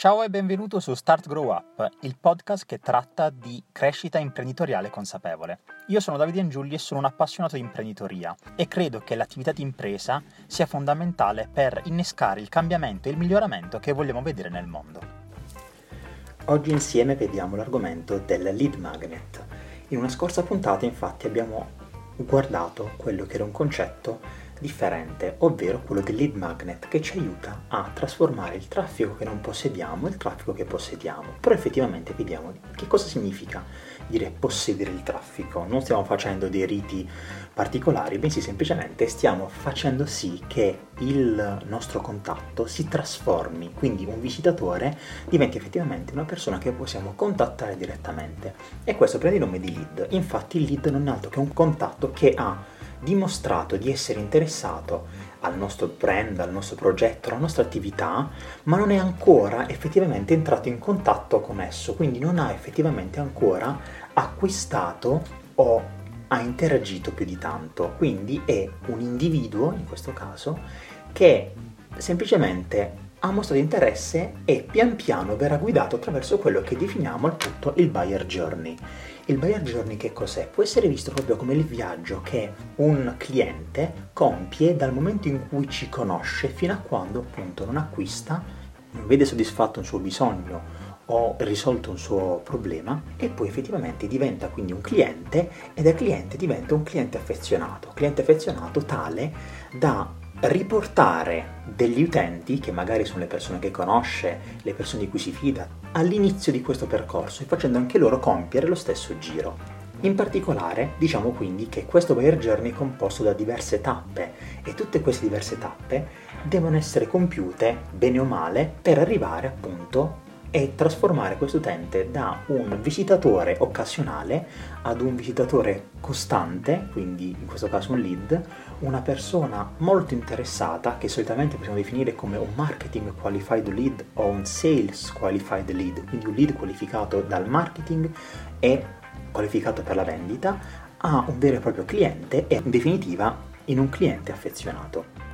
Ciao e benvenuto su Start Grow Up, il podcast che tratta di crescita imprenditoriale consapevole. Io sono Davide Angiulli e sono un appassionato di imprenditoria e credo che l'attività di impresa sia fondamentale per innescare il cambiamento e il miglioramento che vogliamo vedere nel mondo. Oggi insieme vediamo l'argomento del lead magnet. In una scorsa puntata infatti abbiamo guardato quello che era un concetto differente, ovvero quello del lead magnet che ci aiuta a trasformare il traffico che non possediamo in traffico che possediamo. Però effettivamente vediamo che cosa significa dire possedere il traffico. Non stiamo facendo dei riti particolari, bensì semplicemente stiamo facendo sì che il nostro contatto si trasformi, quindi un visitatore diventi effettivamente una persona che possiamo contattare direttamente. E questo prende il nome di lead. Infatti il lead non è altro che un contatto che ha dimostrato di essere interessato al nostro brand, al nostro progetto, alla nostra attività, ma non è ancora effettivamente entrato in contatto con esso, quindi non ha effettivamente ancora acquistato o ha interagito più di tanto. Quindi è un individuo, in questo caso, che semplicemente ha mostrato interesse e pian piano verrà guidato attraverso quello che definiamo appunto il buyer journey. Il buyer journey che cos'è? Può essere visto proprio come il viaggio che un cliente compie dal momento in cui ci conosce fino a quando appunto non acquista, non vede soddisfatto un suo bisogno o risolto un suo problema e poi effettivamente diventa quindi un cliente e da cliente diventa un cliente affezionato, cliente affezionato tale da riportare degli utenti, che magari sono le persone che conosce, le persone di cui si fida, all'inizio di questo percorso e facendo anche loro compiere lo stesso giro. In particolare, diciamo quindi che questo buyer journey è composto da diverse tappe e tutte queste diverse tappe devono essere compiute, bene o male, per arrivare appunto e trasformare questo utente da un visitatore occasionale ad un visitatore costante, quindi in questo caso un lead, una persona molto interessata che solitamente possiamo definire come un marketing qualified lead o un sales qualified lead, quindi un lead qualificato dal marketing e qualificato per la vendita a un vero e proprio cliente e in definitiva in un cliente affezionato.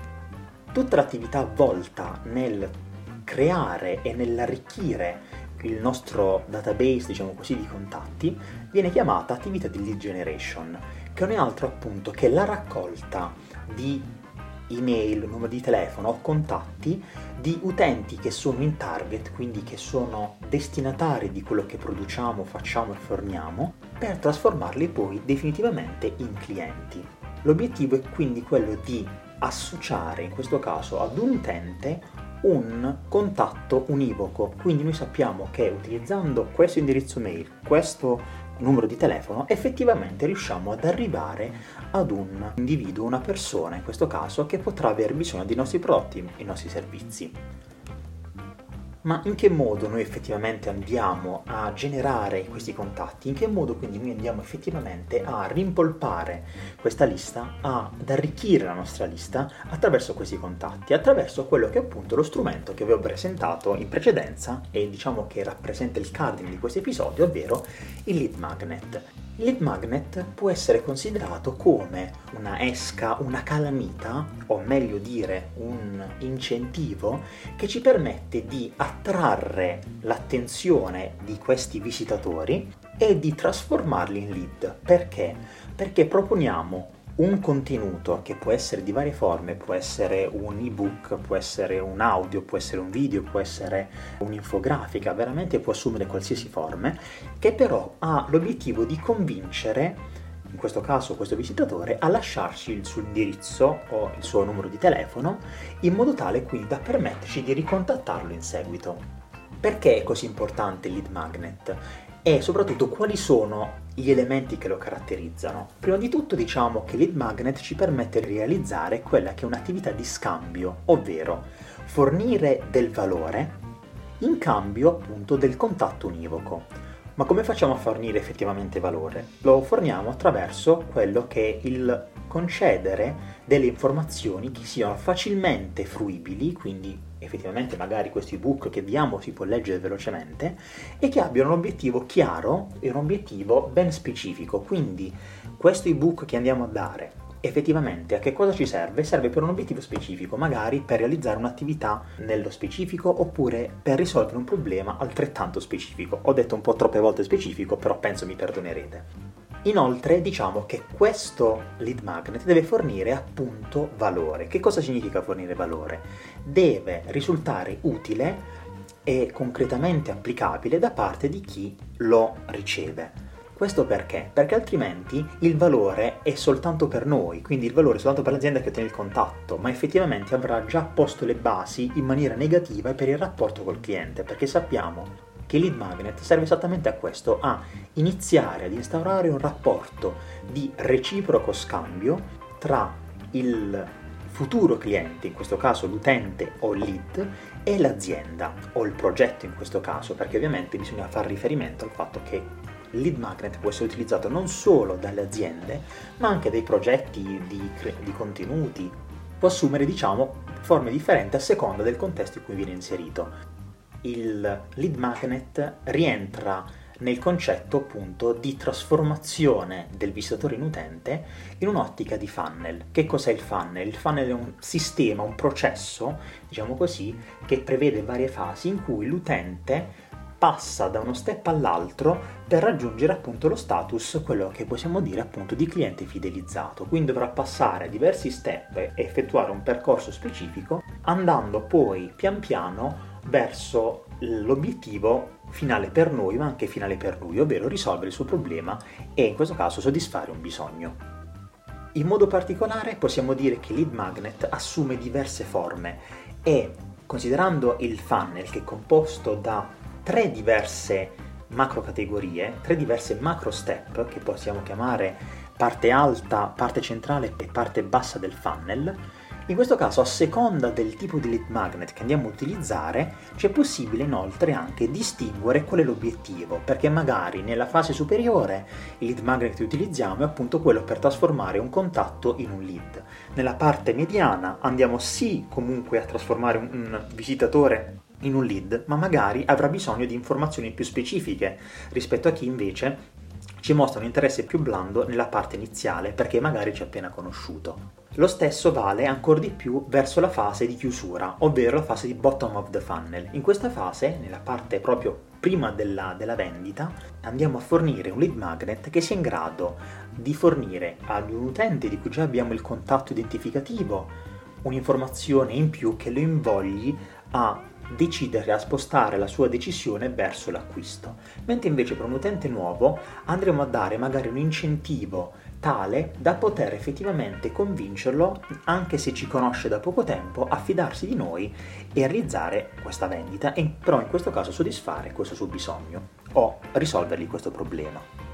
Tutta l'attività volta nel creare e nell'arricchire il nostro database, diciamo così, di contatti, viene chiamata attività di lead generation, che non è altro appunto che la raccolta di email, numero di telefono o contatti di utenti che sono in target, quindi che sono destinatari di quello che produciamo, facciamo e forniamo, per trasformarli poi definitivamente in clienti. L'obiettivo è quindi quello di associare in questo caso ad un utente un contatto univoco. Quindi noi sappiamo che utilizzando questo indirizzo mail, questo numero di telefono, effettivamente riusciamo ad arrivare ad un individuo, una persona in questo caso, che potrà aver bisogno dei nostri prodotti, i nostri servizi ma in che modo noi effettivamente andiamo a generare questi contatti? In che modo quindi noi andiamo effettivamente a rimpolpare questa lista, ad arricchire la nostra lista attraverso questi contatti, attraverso quello che è appunto lo strumento che vi ho presentato in precedenza e diciamo che rappresenta il cardine di questo episodio, ovvero il lead magnet. Il lead magnet può essere considerato come una esca, una calamita, o meglio dire un incentivo, che ci permette di attrarre l'attenzione di questi visitatori e di trasformarli in lead. Perché? Perché proponiamo un contenuto che può essere di varie forme, può essere un ebook, può essere un audio, può essere un video, può essere un'infografica, veramente può assumere qualsiasi forme, che però ha l'obiettivo di convincere in questo caso questo visitatore, a lasciarci il suo indirizzo o il suo numero di telefono in modo tale quindi da permetterci di ricontattarlo in seguito. Perché è così importante il lead magnet? e soprattutto quali sono gli elementi che lo caratterizzano. Prima di tutto diciamo che Lead Magnet ci permette di realizzare quella che è un'attività di scambio, ovvero fornire del valore in cambio appunto del contatto univoco. Ma come facciamo a fornire effettivamente valore? Lo forniamo attraverso quello che è il concedere delle informazioni che siano facilmente fruibili, quindi effettivamente magari questo ebook che diamo si può leggere velocemente e che abbiano un obiettivo chiaro e un obiettivo ben specifico. Quindi questo ebook che andiamo a dare effettivamente a che cosa ci serve? Serve per un obiettivo specifico, magari per realizzare un'attività nello specifico oppure per risolvere un problema altrettanto specifico. Ho detto un po' troppe volte specifico, però penso mi perdonerete. Inoltre diciamo che questo lead magnet deve fornire appunto valore. Che cosa significa fornire valore? Deve risultare utile e concretamente applicabile da parte di chi lo riceve. Questo perché? Perché altrimenti il valore è soltanto per noi, quindi il valore è soltanto per l'azienda che ottiene il contatto, ma effettivamente avrà già posto le basi in maniera negativa per il rapporto col cliente, perché sappiamo che lead magnet serve esattamente a questo, a iniziare ad instaurare un rapporto di reciproco scambio tra il futuro cliente, in questo caso l'utente o il lead, e l'azienda o il progetto in questo caso, perché ovviamente bisogna fare riferimento al fatto che il lead magnet può essere utilizzato non solo dalle aziende, ma anche dai progetti di, di contenuti. Può assumere, diciamo, forme differenti a seconda del contesto in cui viene inserito. Il lead magnet rientra nel concetto appunto di trasformazione del visitatore in utente in un'ottica di funnel. Che cos'è il funnel? Il funnel è un sistema, un processo, diciamo così, che prevede varie fasi in cui l'utente passa da uno step all'altro per raggiungere appunto lo status, quello che possiamo dire appunto di cliente fidelizzato. Quindi dovrà passare diversi step e effettuare un percorso specifico, andando poi pian piano verso l'obiettivo finale per noi, ma anche finale per lui, ovvero risolvere il suo problema e in questo caso soddisfare un bisogno. In modo particolare possiamo dire che Lead Magnet assume diverse forme e considerando il funnel che è composto da tre diverse macro categorie, tre diverse macro step che possiamo chiamare parte alta, parte centrale e parte bassa del funnel. In questo caso, a seconda del tipo di lead magnet che andiamo a utilizzare, c'è possibile inoltre anche distinguere qual è l'obiettivo, perché magari nella fase superiore il lead magnet che utilizziamo è appunto quello per trasformare un contatto in un lead. Nella parte mediana andiamo sì comunque a trasformare un, un visitatore in un lead, ma magari avrà bisogno di informazioni più specifiche rispetto a chi invece ci mostra un interesse più blando nella parte iniziale perché magari ci ha appena conosciuto. Lo stesso vale ancora di più verso la fase di chiusura, ovvero la fase di bottom of the funnel. In questa fase, nella parte proprio prima della, della vendita, andiamo a fornire un lead magnet che sia in grado di fornire ad un utente di cui già abbiamo il contatto identificativo un'informazione in più che lo invogli a decidere a spostare la sua decisione verso l'acquisto, mentre invece per un utente nuovo andremo a dare magari un incentivo tale da poter effettivamente convincerlo, anche se ci conosce da poco tempo, a fidarsi di noi e realizzare questa vendita e però in questo caso soddisfare questo suo bisogno o risolvergli questo problema.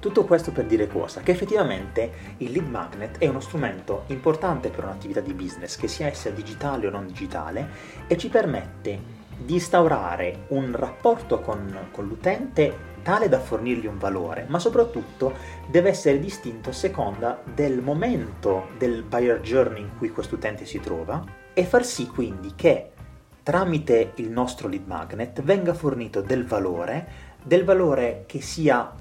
Tutto questo per dire cosa? Che effettivamente il lead magnet è uno strumento importante per un'attività di business, che sia essa digitale o non digitale, e ci permette di instaurare un rapporto con, con l'utente tale da fornirgli un valore, ma soprattutto deve essere distinto a seconda del momento del buyer journey in cui questo utente si trova e far sì quindi che tramite il nostro lead magnet venga fornito del valore, del valore che sia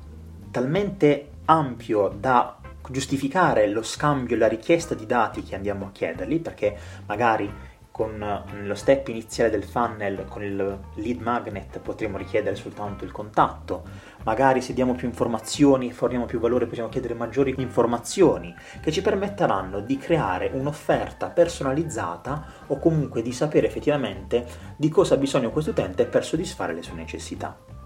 talmente ampio da giustificare lo scambio e la richiesta di dati che andiamo a chiedergli, perché magari con lo step iniziale del funnel, con il lead magnet, potremo richiedere soltanto il contatto. Magari se diamo più informazioni e forniamo più valore, possiamo chiedere maggiori informazioni che ci permetteranno di creare un'offerta personalizzata o comunque di sapere effettivamente di cosa ha bisogno questo utente per soddisfare le sue necessità.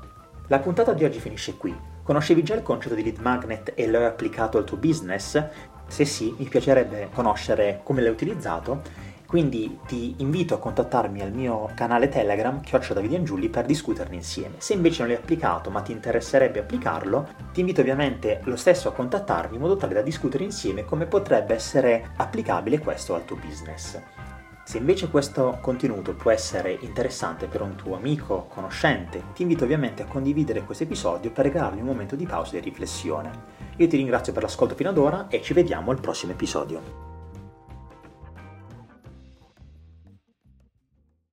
La puntata di oggi finisce qui. Conoscevi già il concetto di lead magnet e lo hai applicato al tuo business? Se sì, mi piacerebbe conoscere come l'hai utilizzato, quindi ti invito a contattarmi al mio canale Telegram, Chioccio Davide Angiulli, per discuterne insieme. Se invece non l'hai applicato ma ti interesserebbe applicarlo, ti invito ovviamente lo stesso a contattarmi in modo tale da discutere insieme come potrebbe essere applicabile questo al tuo business. Se invece questo contenuto può essere interessante per un tuo amico, conoscente, ti invito ovviamente a condividere questo episodio per regalargli un momento di pausa e di riflessione. Io ti ringrazio per l'ascolto fino ad ora e ci vediamo al prossimo episodio.